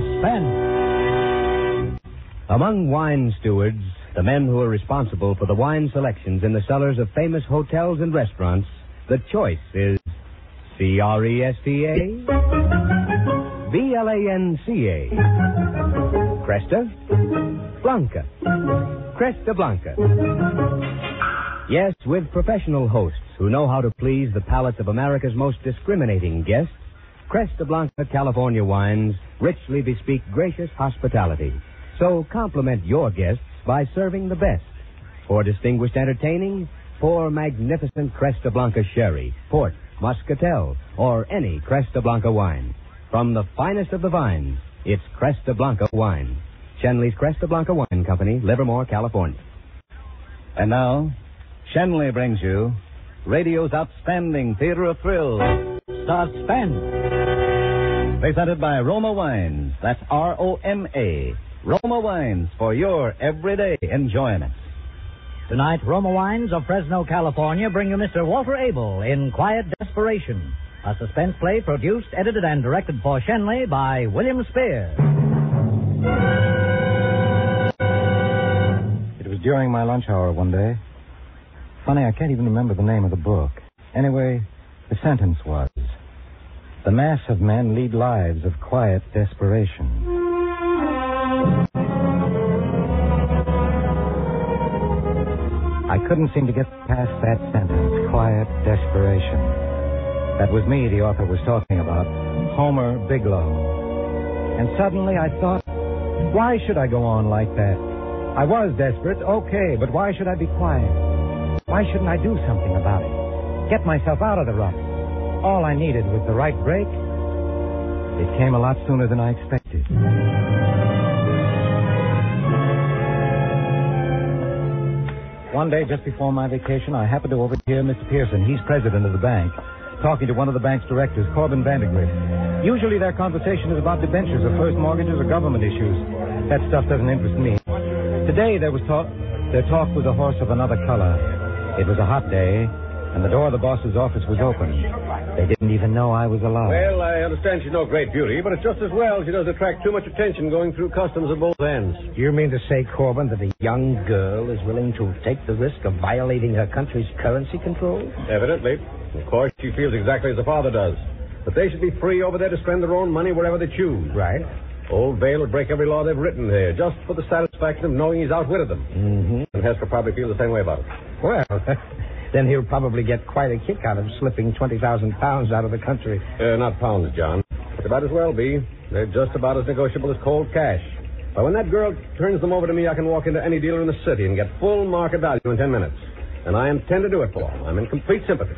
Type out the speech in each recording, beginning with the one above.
Suspense. Among wine stewards, the men who are responsible for the wine selections in the cellars of famous hotels and restaurants, the choice is C R E S T A B L A N C A. Cresta Blanca. Cresta Blanca. Yes, with professional hosts who know how to please the palates of America's most discriminating guests, Cresta Blanca California wines richly bespeak gracious hospitality. So compliment your guests by serving the best. For distinguished entertaining, pour magnificent Cresta Blanca sherry, port, muscatel, or any Cresta Blanca wine. From the finest of the vines, it's Cresta Blanca wine. Schenley's Cresta Blanca Wine Company, Livermore, California. And now, Shenley brings you radio's outstanding theater of thrills, Suspense. Presented by Roma Wines. That's R O M A. Roma Wines for your everyday enjoyment. Tonight, Roma Wines of Fresno, California bring you Mr. Walter Abel in Quiet Desperation, a suspense play produced, edited, and directed for Schenley by William Spier. It was during my lunch hour one day. Funny, I can't even remember the name of the book. Anyway, the sentence was The mass of men lead lives of quiet desperation. I couldn't seem to get past that sentence quiet desperation. That was me the author was talking about Homer Biglow. And suddenly I thought, why should I go on like that? I was desperate, okay, but why should I be quiet? Why shouldn't I do something about it? Get myself out of the rut. All I needed was the right break. It came a lot sooner than I expected. One day, just before my vacation, I happened to overhear Mr. Pearson, he's president of the bank, talking to one of the bank's directors, Corbin Vandergrift. Usually their conversation is about debentures or first mortgages or government issues. That stuff doesn't interest me. Today there was talk, their talk was a horse of another color. It was a hot day, and the door of the boss's office was open. They didn't even know I was alive. Well, I understand she's no great beauty, but it's just as well she doesn't attract too much attention going through customs at both ends. Do you mean to say, Corbin, that a young girl is willing to take the risk of violating her country's currency control? Evidently. Of course, she feels exactly as her father does. That they should be free over there to spend their own money wherever they choose. Right. Old Vale would break every law they've written there just for the satisfaction of knowing he's outwitted them. Mm-hmm. And Hester probably feels the same way about it. Well, then he'll probably get quite a kick out of slipping 20,000 pounds out of the country. Uh, not pounds, John. They might as well be. They're just about as negotiable as cold cash. But when that girl turns them over to me, I can walk into any dealer in the city and get full market value in ten minutes. And I intend to do it for them. I'm in complete sympathy.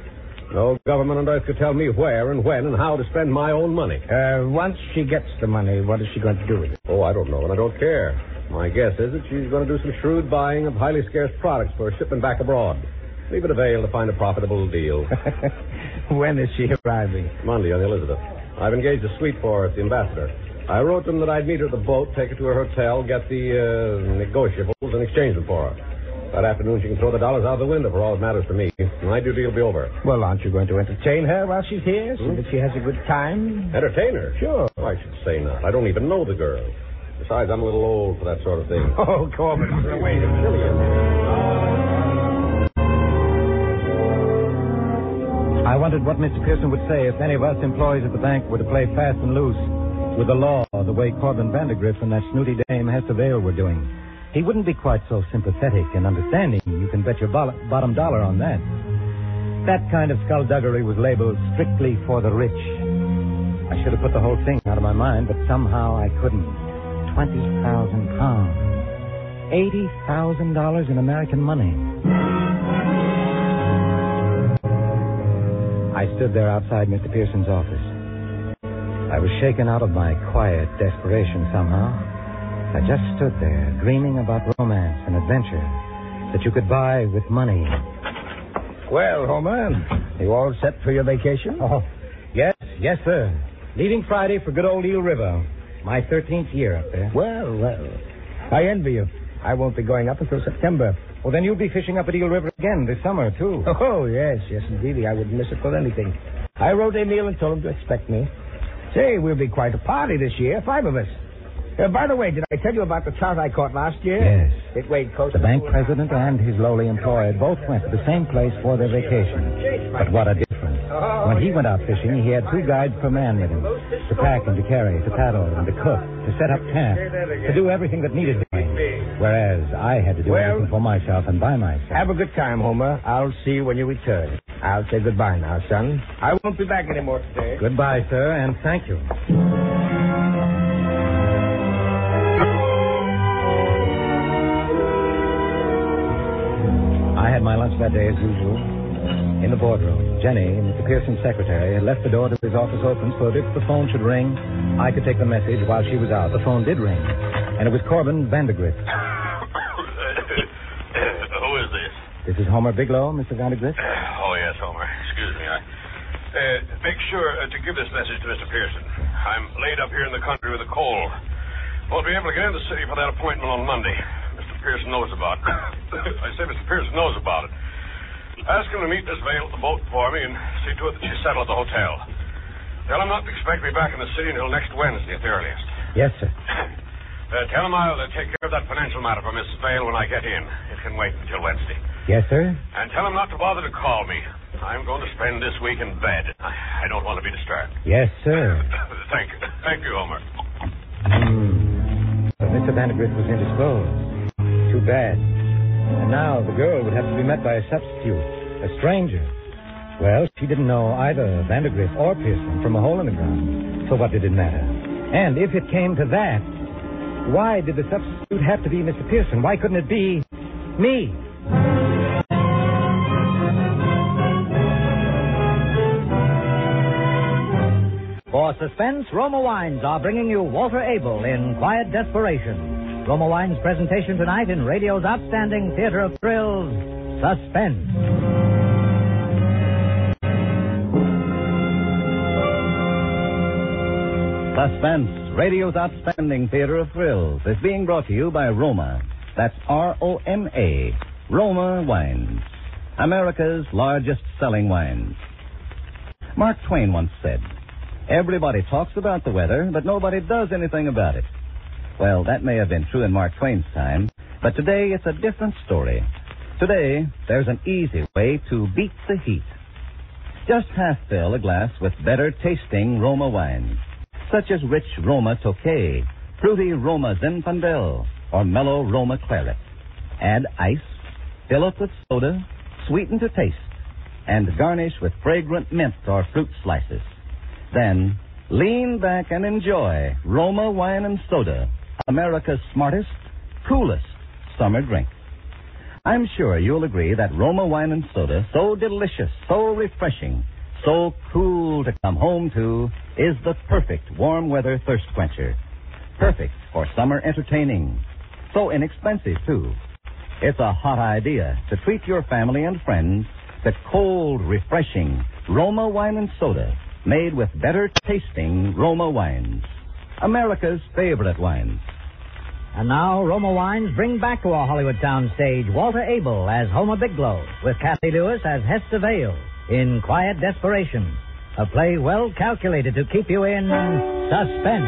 No government on earth could tell me where and when and how to spend my own money. Uh, once she gets the money, what is she going to do with it? Oh, I don't know, and I don't care. My guess is that she's going to do some shrewd buying of highly scarce products for shipment back abroad. Leave it a Vale to find a profitable deal. when is she arriving? Monday on the Elizabeth. I've engaged a suite for her at the ambassador. I wrote them that I'd meet her at the boat, take her to her hotel, get the uh, negotiables, and exchange them for her. That afternoon, she can throw the dollars out the window for all that matters to me. My duty will be over. Well, aren't you going to entertain her while she's here so that she has a good time? Entertain her? Sure. Oh, I should say not. I don't even know the girl. Besides, I'm a little old for that sort of thing. Oh, Corbin, wait a I wondered what Mr. Pearson would say if any of us employees at the bank were to play fast and loose with the law the way Corbin Vandergrift and that snooty dame Hester Vale were doing. He wouldn't be quite so sympathetic and understanding. You can bet your bo- bottom dollar on that. That kind of skullduggery was labeled strictly for the rich. I should have put the whole thing out of my mind, but somehow I couldn't. Twenty thousand pounds. Eighty thousand dollars in American money. I stood there outside Mr. Pearson's office. I was shaken out of my quiet desperation somehow. I just stood there, dreaming about romance and adventure that you could buy with money. Well, Homer, are you all set for your vacation? Oh, yes, yes, sir. Leaving Friday for good old Eel River. My 13th year up there. Well, well. I envy you. I won't be going up until September. Well, then you'll be fishing up at Eel River again this summer, too. Oh, yes, yes, indeed. I wouldn't miss it for anything. I wrote Emil and told him to expect me. Say, we'll be quite a party this year, five of us. Uh, by the way, did I tell you about the trout I caught last year? Yes. It weighed close to The bank president and his lowly employee both went to the same place for their vacation. But what a difference. When he went out fishing, he had two guides per man with him to pack and to carry, to paddle and to cook, to set up camp, to do everything that needed doing. Whereas I had to do Well- everything for myself and by myself. Have a good time, Homer. I'll see you when you return. I'll say goodbye now, son. I won't be back anymore today. Goodbye, sir, and thank you. I had my lunch that day as usual. In the boardroom, Jenny, Mr. Pearson's secretary, had left the door to his office open so that if the phone should ring, I could take the message while she was out. The phone did ring, and it was Corbin Vandergrift. This? Is Homer Biglow, Mr. Vandergrift. Oh, yes, Homer. Excuse me. I uh, make sure uh, to give this message to Mr. Pearson. I'm laid up here in the country with a cold. Won't be able to get into the city for that appointment on Monday. Mr. Pearson knows about it. I say Mr. Pearson knows about it. Ask him to meet Miss Vale at the boat for me and see to it that she's settled at the hotel. Tell him not to expect me back in the city until next Wednesday at the earliest. Yes, sir. Uh, tell him I'll uh, take care of that financial matter for Miss Vale when I get in. It can wait until Wednesday. Yes, sir. And tell him not to bother to call me. I'm going to spend this week in bed. I, don't want to be disturbed. Yes, sir. Thank you. Thank you, Homer. Hmm. But Mr. Vandergrift was indisposed. Too bad. And now the girl would have to be met by a substitute, a stranger. Well, she didn't know either Vandergrift or Pearson from a hole in the ground. So what did it matter? And if it came to that, why did the substitute have to be Mr. Pearson? Why couldn't it be me? For suspense, Roma Wines are bringing you Walter Abel in Quiet Desperation. Roma Wines' presentation tonight in radio's outstanding theater of thrills, Suspense. Suspense, radio's outstanding theater of thrills, is being brought to you by Roma. That's R-O-M-A, Roma Wines, America's largest selling wines. Mark Twain once said, Everybody talks about the weather, but nobody does anything about it. Well, that may have been true in Mark Twain's time, but today it's a different story. Today, there's an easy way to beat the heat. Just half fill a glass with better tasting Roma wines, such as rich Roma Tokay, fruity Roma Zinfandel, or mellow Roma Claret. Add ice, fill up with soda, sweeten to taste, and garnish with fragrant mint or fruit slices. Then, lean back and enjoy Roma Wine and Soda, America's smartest, coolest summer drink. I'm sure you'll agree that Roma Wine and Soda, so delicious, so refreshing, so cool to come home to, is the perfect warm weather thirst quencher. Perfect for summer entertaining. So inexpensive, too. It's a hot idea to treat your family and friends to cold, refreshing Roma Wine and Soda made with better tasting Roma wines. America's favorite wines. And now, Roma Wines bring back to our Hollywood town stage Walter Abel as Homer Biglow, with Cathy Lewis as Hester Vale in Quiet Desperation, a play well calculated to keep you in suspense.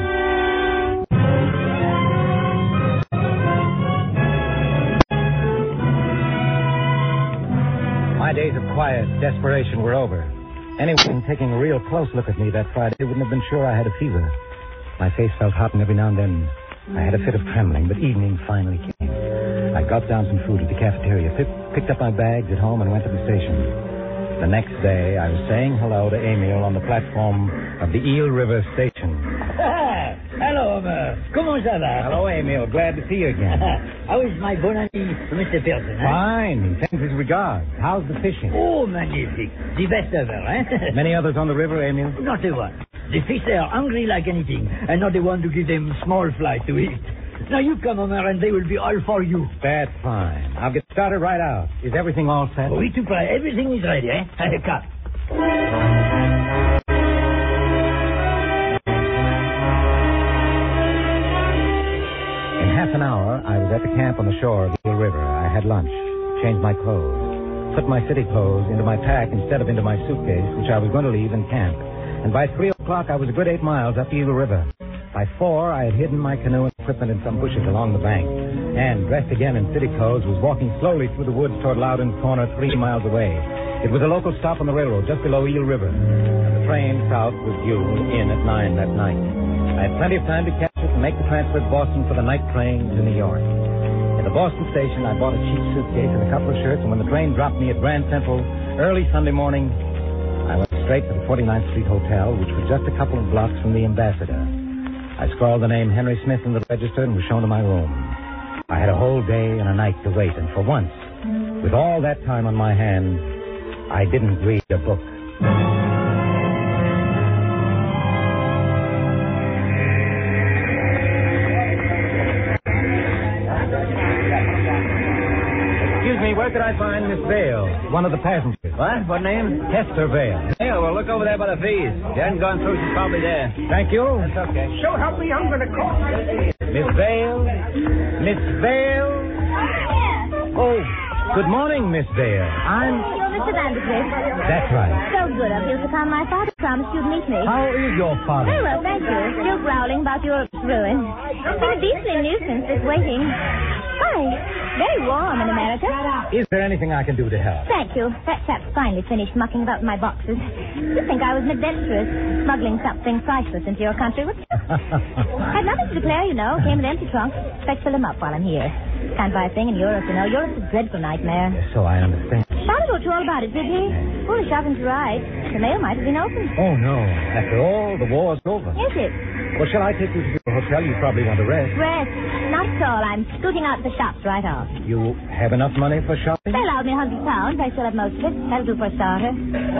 My days of quiet desperation were over. Anyone taking a real close look at me that Friday wouldn't have been sure I had a fever. My face felt hot, and every now and then I had a fit of trembling, but evening finally came. I got down some food at the cafeteria, pick, picked up my bags at home, and went to the station. The next day, I was saying hello to Emil on the platform of the Eel River station. Come Comment ça va? Hello, Emil. Glad to see you again. How is my bon ami, Mr. Pearson? Huh? Fine. He sends his regards. How's the fishing? Oh, magnifique. The best ever, eh? Many others on the river, Emil? Not a one. The fish they are hungry like anything, and not the one to give them small fry to eat. Now you come, Omer, and they will be all for you. That's fine. I'll get started right out. Is everything all set? We to fry. Everything is ready, eh? Come. At the camp on the shore of the river. I had lunch, changed my clothes, put my city clothes into my pack instead of into my suitcase, which I was going to leave in camp. And by three o'clock, I was a good eight miles up the Eel River. By four, I had hidden my canoe and equipment in some bushes along the bank. And, dressed again in city clothes, was walking slowly through the woods toward Loudon's Corner, three miles away. It was a local stop on the railroad just below Eel River. And the train south was due in at nine that night. I had plenty of time to catch it and make the transfer to Boston for the night train to New York. At the Boston station, I bought a cheap suitcase and a couple of shirts, and when the train dropped me at Grand Central early Sunday morning, I went straight to the 49th Street Hotel, which was just a couple of blocks from the Ambassador. I scrawled the name Henry Smith in the register and was shown to my room. I had a whole day and a night to wait, and for once, with all that time on my hands, I didn't read a book. Vale, one of the passengers? What? What name? Hester Vale. Yeah, well, look over there by the fees. She hasn't gone through. She's probably there. Thank you. That's okay. So help me, I'm going to call. Miss Vale? Miss Vale? Oh, good morning, Miss Vale. I'm. You're Mr. Vandergrift. That's right. So good of you to come. My father promised you'd meet me. How is your father? Very well, thank you. Still growling about Europe's ruin. It's been a beastly nuisance, this waiting. Hi. Very warm in America. Is there anything I can do to help? Thank you. That chap's finally finished mucking about my boxes. You'd think I was an adventuress, smuggling something priceless into your country, you? Had nothing to declare, you know. Came with empty trunks. Expect to fill them up while I'm here. Can't buy a thing in Europe, you know. Europe's a dreadful nightmare. so I understand. Father told you all about it, did he? Foolish of him to write. The mail might have been opened. Oh, no. After all, the war's over. Is it? Well, shall I take you to the hotel? You probably want to rest. Rest. Not at all. I'm scooting out to the shops right off. You have enough money for shopping? They allowed me a hundred pounds. I still have most of it. That'll do for a starter.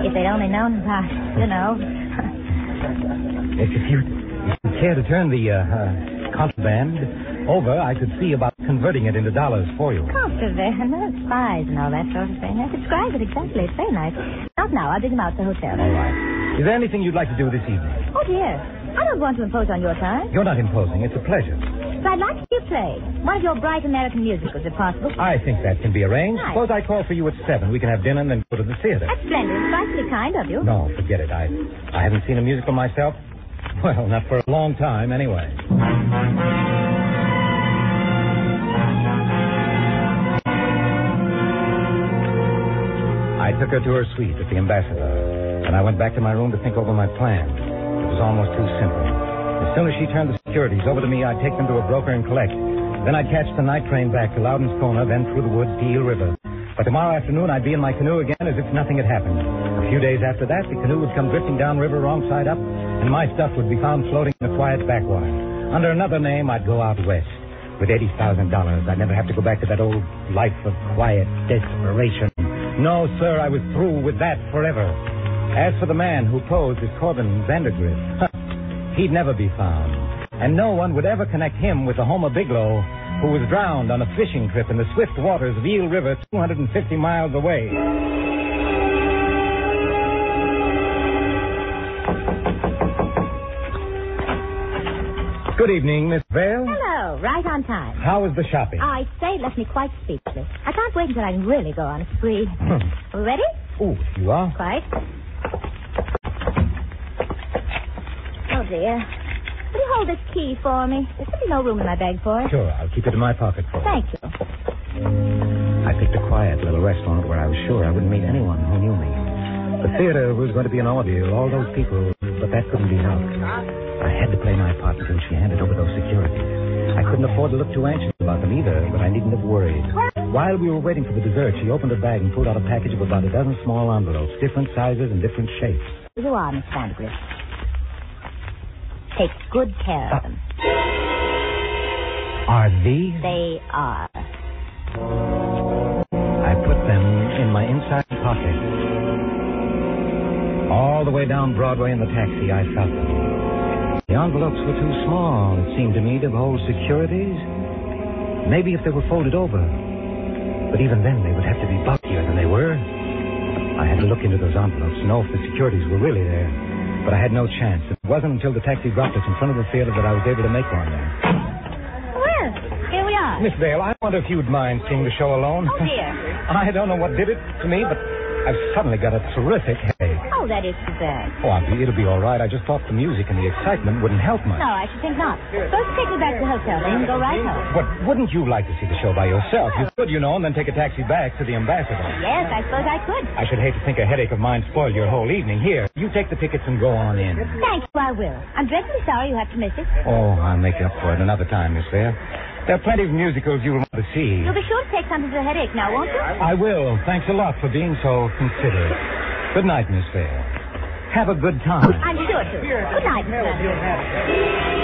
If they'd only known, uh, you know. If you, if you care to turn the uh, uh, contraband over, I could see about converting it into dollars for you. Contraband, no spies and all that sort of thing. I describe it exactly. It's very nice. Not now. I'll dig them out to the hotel. All right. Is there anything you'd like to do this evening? Oh, dear. I don't want to impose on your time. You're not imposing. It's a pleasure. But I'd like to see you play. One of your bright American musicals, if possible. I think that can be arranged. Nice. Suppose I call for you at seven. We can have dinner and then go to the theater. That's splendid. It's frightfully kind of you. No, forget it. I, I haven't seen a musical myself. Well, not for a long time, anyway. I took her to her suite at the Ambassador, and I went back to my room to think over my plan. Was almost too simple. As soon as she turned the securities over to me, I'd take them to a broker and collect. Then I'd catch the night train back to Loudon's Corner, then through the woods to Eel River. But tomorrow afternoon, I'd be in my canoe again as if nothing had happened. A few days after that, the canoe would come drifting downriver wrong side up, and my stuff would be found floating in the quiet backwater. Under another name, I'd go out west. With $80,000, I'd never have to go back to that old life of quiet desperation. No, sir, I was through with that forever. As for the man who posed as Corbin Vandergrift, he'd never be found. And no one would ever connect him with the Homer Bigelow, who was drowned on a fishing trip in the swift waters of Eel River 250 miles away. Good evening, Miss Vale. Hello. Right on time. How was the shopping? I say it left me quite speechless. I can't wait until I can really go on a spree. Hmm. Ready? Oh, you are? Quite. Oh, dear. Will you hold this key for me? There's simply no room in my bag for it. Sure, I'll keep it in my pocket for you. Thank you. I picked a quiet little restaurant where I was sure I wouldn't meet anyone who knew me. The theater was going to be an ordeal, all those people, but that couldn't be helped. I had to play my part until she handed over those securities. I couldn't afford to look too anxious about them either, but I needn't have worried. While we were waiting for the dessert, she opened a bag and pulled out a package of about a dozen small envelopes, different sizes and different shapes. You are, Miss Vandergrift. Take good care of uh, them. Are these? They are. I put them in my inside pocket. All the way down Broadway in the taxi, I felt them. The envelopes were too small, it seemed to me, to hold securities. Maybe if they were folded over. But even then, they would have to be bulkier than they were. I had to look into those envelopes to know if the securities were really there. But I had no chance. It wasn't until the taxi dropped us in front of the theater that I was able to make one there. Well, here we are. Miss Vale, I wonder if you'd mind seeing the show alone. Oh, dear. I don't know what did it to me, but I've suddenly got a terrific headache. Oh, that is too bad. Oh, I'll it'll be all right. I just thought the music and the excitement wouldn't help much. No, I should think not. Suppose you take me back to the hotel, then go right home. But wouldn't you like to see the show by yourself? You could, you know, and then take a taxi back to the ambassador. Yes, I suppose I could. I should hate to think a headache of mine spoiled your whole evening. Here, you take the tickets and go on in. Thank you, I will. I'm dreadfully sorry you have to miss it. Oh, I'll make up for it another time, Miss Vale. There are plenty of musicals you'll want to see. You'll be sure to take something for the headache now, won't you? I will. Thanks a lot for being so considerate. Good night, Miss Vale. Have a good time. I'm sure to. Good night, Miss Anderson.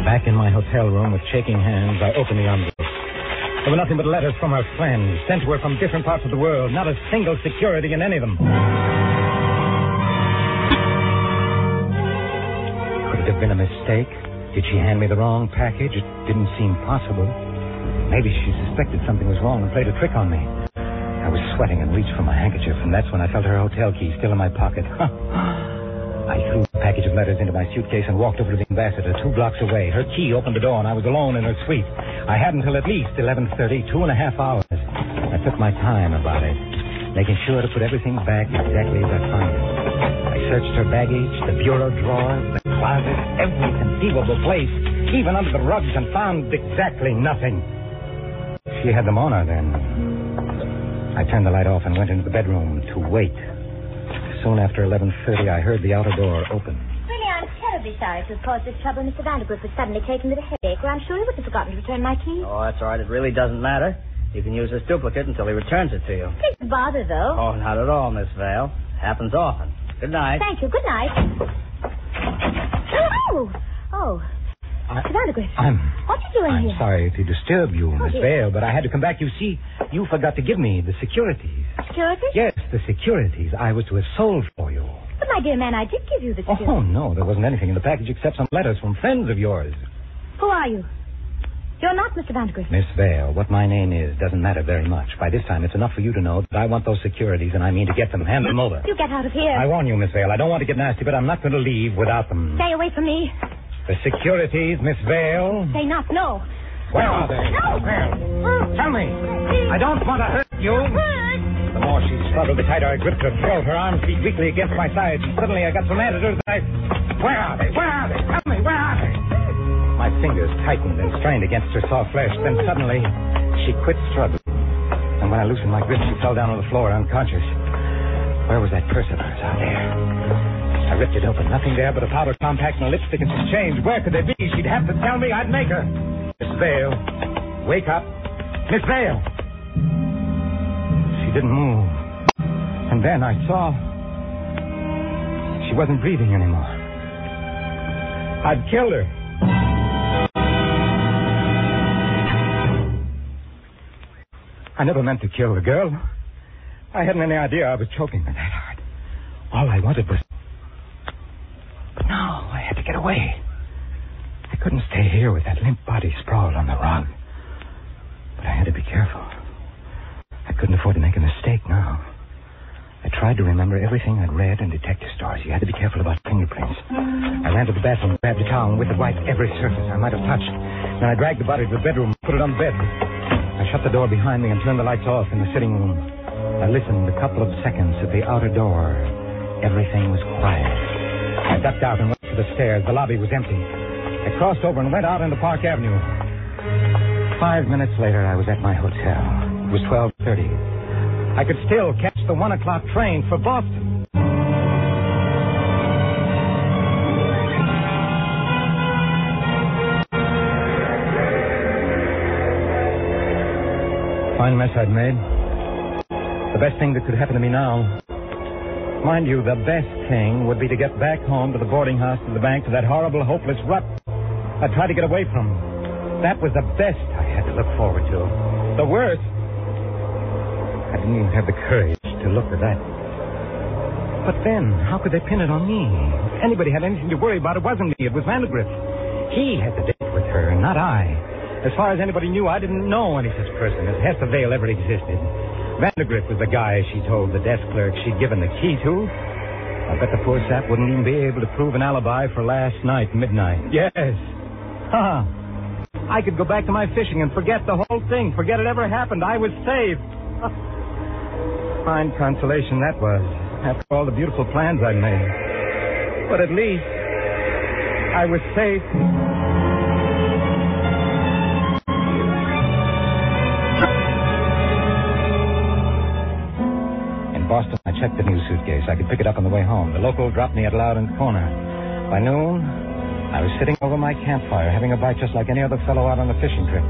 Back in my hotel room with shaking hands, I opened the envelope. There were nothing but letters from her friends, sent to her from different parts of the world. Not a single security in any of them. Could it have been a mistake? Did she hand me the wrong package? It didn't seem possible. Maybe she suspected something was wrong and played a trick on me. I was sweating and reached for my handkerchief, and that's when I felt her hotel key still in my pocket. I threw the package of letters into my suitcase and walked over to the ambassador two blocks away. Her key opened the door, and I was alone in her suite. I had until at least 11.30, two and a half hours. I took my time about it, making sure to put everything back exactly as I found it. I searched her baggage, the bureau drawers, the closet, every conceivable place, even under the rugs, and found exactly nothing. She had them on her then. I turned the light off and went into the bedroom to wait. Soon after 11.30, I heard the outer door open. Really, I'm terribly sorry to have caused this trouble. Mr. Vandergrift was suddenly taken with a headache, or I'm sure he would have forgotten to return my key. Oh, that's all right. It really doesn't matter. You can use this duplicate until he returns it to you. Please bother, though. Oh, not at all, Miss Vale. Happens often. Good night. Thank you. Good night. Oh! Oh. I- Mr. Vandergrift. I'm What are you doing I'm here? sorry to disturb you, Miss. Vale, but I had to come back. You see, you forgot to give me the securities. Securities? Yes, the securities I was to have sold for you. But, my dear man, I did give you the security. Oh, no, there wasn't anything in the package except some letters from friends of yours. Who are you? You're not Mr. Vandergrift. Miss Vale, what my name is doesn't matter very much. By this time, it's enough for you to know that I want those securities and I mean to get them. Hand them over. You get out of here. I warn you, Miss Vale, I don't want to get nasty, but I'm not going to leave without them. Stay away from me. The securities, Miss Vale. Say not. No. Where are they? No. Where? Tell me. I don't want to hurt you. The more she struggled, the tighter I gripped her throat. Her arms beat weakly against my sides. And suddenly I got so mad at her that I... Where are they? Where are they? Tell me, where are they? My fingers tightened and strained against her soft flesh. Then suddenly, she quit struggling. And when I loosened my grip, she fell down on the floor unconscious. Where was that purse of hers out there? I ripped it open. Nothing there but a powder compact and a lipstick and some change. Where could they be? She'd have to tell me. I'd make her. Miss Vale, wake up. Miss Vale. She didn't move. And then I saw she wasn't breathing anymore. I'd killed her. I never meant to kill the girl. I hadn't any idea I was choking her that hard. All I wanted was. But no, I had to get away. I couldn't stay here with that limp body sprawled on the rug. But I had to be careful. I couldn't afford to make a mistake now. I tried to remember everything I'd read in detective stories. You had to be careful about fingerprints. I ran to the bathroom, grabbed a towel, and with it wiped every surface I might have touched. Then I dragged the body to the bedroom, put it on the bed. I shut the door behind me and turned the lights off in the sitting room. I listened a couple of seconds at the outer door. Everything was quiet. I ducked out and went to the stairs. The lobby was empty. I crossed over and went out into Park Avenue. Five minutes later, I was at my hotel. It was 12.30. I could still catch the one o'clock train for Boston. Fine mess I'd made. The best thing that could happen to me now Mind you, the best thing would be to get back home to the boarding house, to the bank, to that horrible, hopeless rut I tried to get away from. That was the best I had to look forward to. The worst, I didn't even have the courage to look at that. But then, how could they pin it on me? If anybody had anything to worry about, it wasn't me. It was Vandergrift. He had the date with her, not I. As far as anybody knew, I didn't know any such person as Hester Vale ever existed. Vandergrift was the guy she told the desk clerk she'd given the key to. I bet the poor sap wouldn't even be able to prove an alibi for last night, midnight. Yes. Ha! I could go back to my fishing and forget the whole thing, forget it ever happened. I was saved. Fine consolation that was, after all the beautiful plans I'd made. But at least I was safe. Checked the new suitcase. I could pick it up on the way home. The local dropped me at Loudon Corner. By noon, I was sitting over my campfire, having a bite just like any other fellow out on a fishing trip.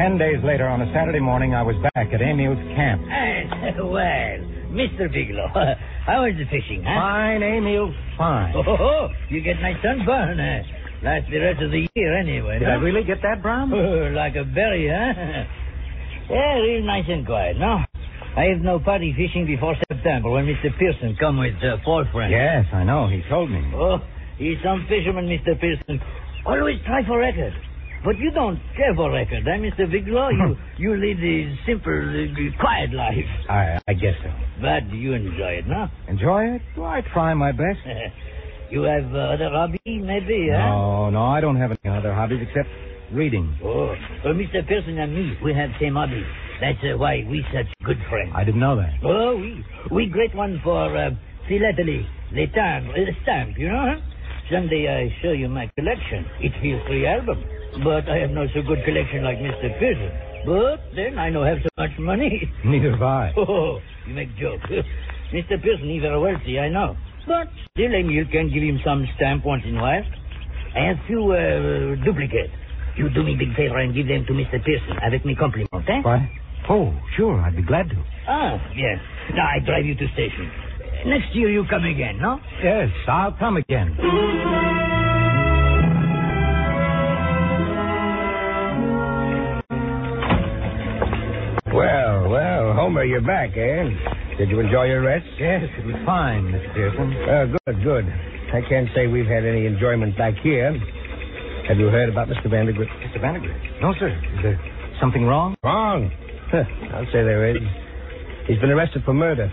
Ten days later, on a Saturday morning, I was back at Emil's camp. well, Mr. Bigelow, how is the fishing, huh? Fine, Emil, fine. Oh, you get my sunburn. Uh, last the rest of the year, anyway. Did no? I really get that, Brown? Oh, like a berry, huh? yeah, real nice and quiet, no? I have no party fishing before September when Mr. Pearson come with uh, four friends. Yes, I know. He told me. Oh, he's some fisherman, Mr. Pearson. Always try for record. But you don't care for record, eh, Mr. Bigelow? you you lead a simple, uh, quiet life. I, I guess so. But you enjoy it, no? Enjoy it? Well, I try my best. you have uh, other hobby, maybe, huh? No, no, I don't have any other hobbies except reading. Oh, well, Mr. Pearson and me, we have same hobby. That's uh, why we such good friends. I didn't know that. Oh, we we great one for uh, philately, les timbres, uh, stamp, you know? Huh? Someday I show you my collection. It feels three album, but I have not so good collection like Mr. Pearson. But then I no have so much money. Neither have I. Oh, you make joke. Mr. Pearson, he very wealthy, I know. But still, Emil can give him some stamp once in a while. I have few uh, duplicate. You do me big favor and give them to Mr. Pearson avec me compliment, eh? Why? Oh, sure, I'd be glad to. Ah, yes. Now I drive you to station. Next year you come again, no? Yes, I'll come again. Well, well, Homer, you're back, eh? Did you enjoy your rest? Yes, it was fine, Mr. Pearson. Uh, good, good. I can't say we've had any enjoyment back here. Have you heard about Mr. Vandergrift? Mr. Vandergrift? No, sir. Is there something wrong? Wrong. Huh, I'll say there is. He's been arrested for murder.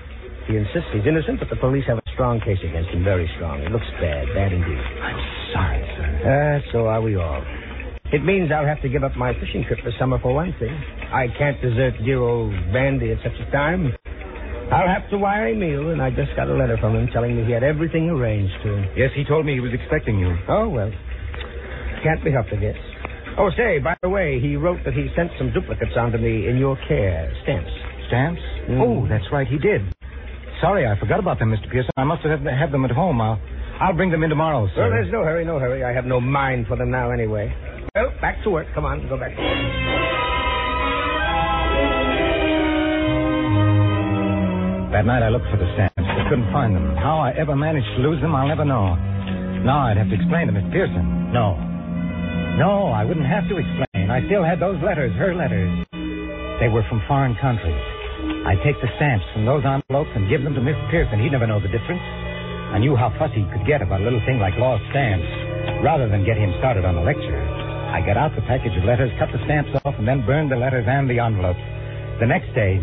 He insists he's innocent, but the police have a strong case against him. Very strong. It looks bad. Bad indeed. I'm sorry, sir. Uh, so are we all. It means I'll have to give up my fishing trip this summer for one thing. I can't desert dear old Bandy at such a time. I'll have to wire Emil, and I just got a letter from him telling me he had everything arranged to. Yes, he told me he was expecting you. Oh, well. Can't be helped, I guess. Oh, say, by the way, he wrote that he sent some duplicates on to me in your care. Stamps. Stamps? Mm. Oh, that's right, he did. Sorry, I forgot about them, Mr. Pearson. I must have had them at home. I'll, I'll bring them in tomorrow, sir. Well, there's no hurry, no hurry. I have no mind for them now anyway. Well, back to work. Come on, go back to work. That night I looked for the stamps, but couldn't find them. How I ever managed to lose them, I'll never know. Now I'd have to explain to Miss Pearson. No. No, I wouldn't have to explain. I still had those letters, her letters. They were from foreign countries. I'd take the stamps from those envelopes and give them to Miss Pearson. He'd never know the difference. I knew how fussy he could get about a little thing like lost stamps. Rather than get him started on a lecture, I got out the package of letters, cut the stamps off, and then burned the letters and the envelopes. The next day.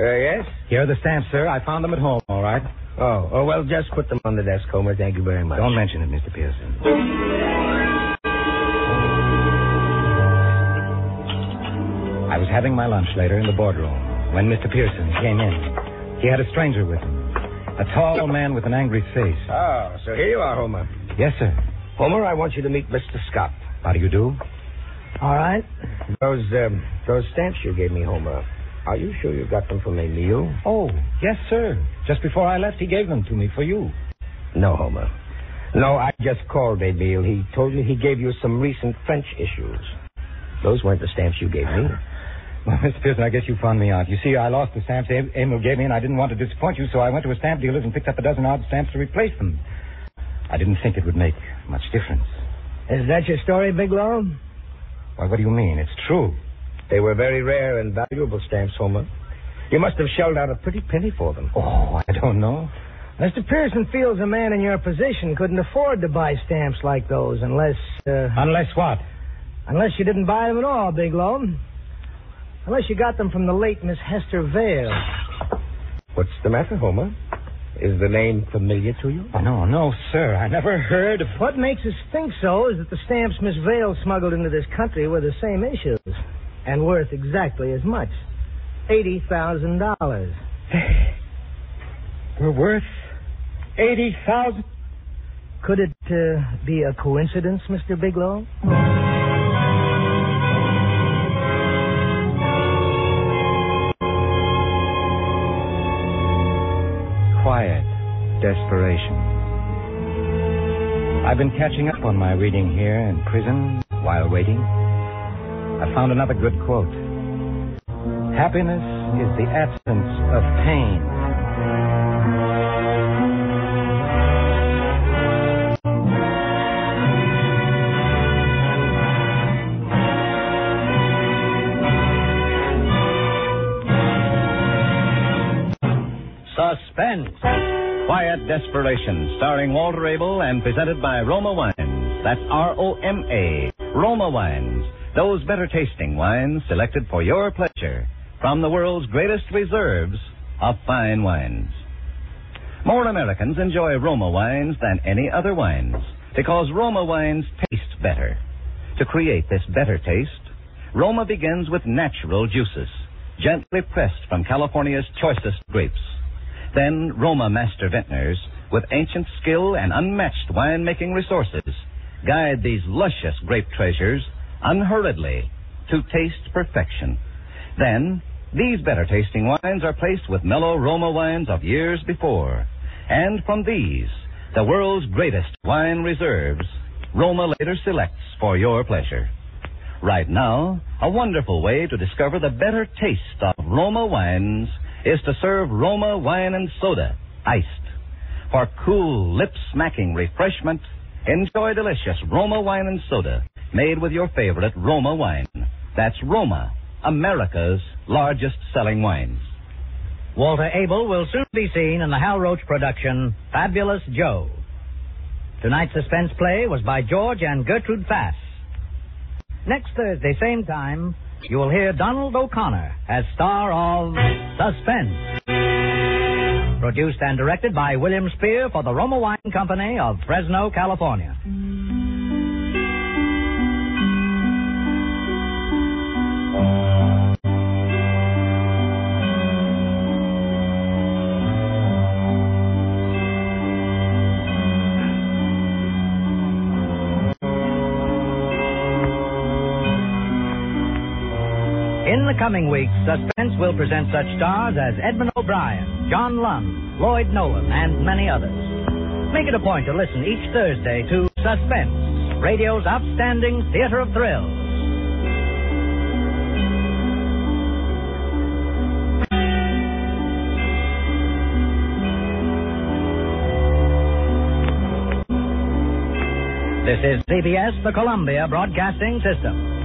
Uh, yes? Here are the stamps, sir. I found them at home, all right? Oh, oh, well, just put them on the desk, Homer. Thank you very much. Don't mention it, Mr. Pearson. Was having my lunch later in the boardroom when Mr. Pearson came in. He had a stranger with him. A tall man with an angry face. Ah, so here you are, Homer. Yes, sir. Homer, I want you to meet Mr. Scott. How do you do? All right. Those, um, those stamps you gave me, Homer. Are you sure you got them from Emil? Oh, yes, sir. Just before I left, he gave them to me for you. No, Homer. No, I just called Emil. He told me he gave you some recent French issues. Those weren't the stamps you gave me. Well, Mr. Pearson, I guess you found me out. You see, I lost the stamps Emil gave me, and I didn't want to disappoint you, so I went to a stamp dealer's and picked up a dozen odd stamps to replace them. I didn't think it would make much difference. Is that your story, Bigelow? Why, what do you mean? It's true. They were very rare and valuable stamps, Homer. You must have shelled out a pretty penny for them. Oh, I don't know. Mr. Pearson feels a man in your position couldn't afford to buy stamps like those unless. Uh, Unless what? unless you didn't buy them at all, Bigelow. Unless you got them from the late Miss Hester Vale. What's the matter, Homer? Is the name familiar to you? Oh, no, no, sir. I never heard of. What makes us think so is that the stamps Miss Vale smuggled into this country were the same issues and worth exactly as much. Eighty thousand dollars. We're worth eighty thousand. Could it uh, be a coincidence, Mr. Bigelow? Desperation. I've been catching up on my reading here in prison while waiting. I found another good quote. Happiness is the absence of pain. Quiet Desperation, starring Walter Abel and presented by Roma Wines. That's R-O-M-A. Roma Wines. Those better tasting wines selected for your pleasure from the world's greatest reserves of fine wines. More Americans enjoy Roma wines than any other wines because Roma wines taste better. To create this better taste, Roma begins with natural juices, gently pressed from California's choicest grapes. Then Roma master vintners, with ancient skill and unmatched winemaking resources, guide these luscious grape treasures unhurriedly to taste perfection. Then, these better tasting wines are placed with mellow Roma wines of years before. And from these, the world's greatest wine reserves, Roma later selects for your pleasure. Right now, a wonderful way to discover the better taste of Roma wines is to serve Roma wine and soda, iced. For cool, lip-smacking refreshment, enjoy delicious Roma wine and soda made with your favorite Roma wine. That's Roma, America's largest selling wines. Walter Abel will soon be seen in the Hal Roach production, Fabulous Joe. Tonight's suspense play was by George and Gertrude Fass. Next Thursday, same time, you will hear Donald O'Connor as star of Suspense. Produced and directed by William Spier for the Roma Wine Company of Fresno, California. Coming weeks, Suspense will present such stars as Edmund O'Brien, John Lund, Lloyd Nolan, and many others. Make it a point to listen each Thursday to Suspense, radio's outstanding theater of thrills. This is CBS, the Columbia Broadcasting System.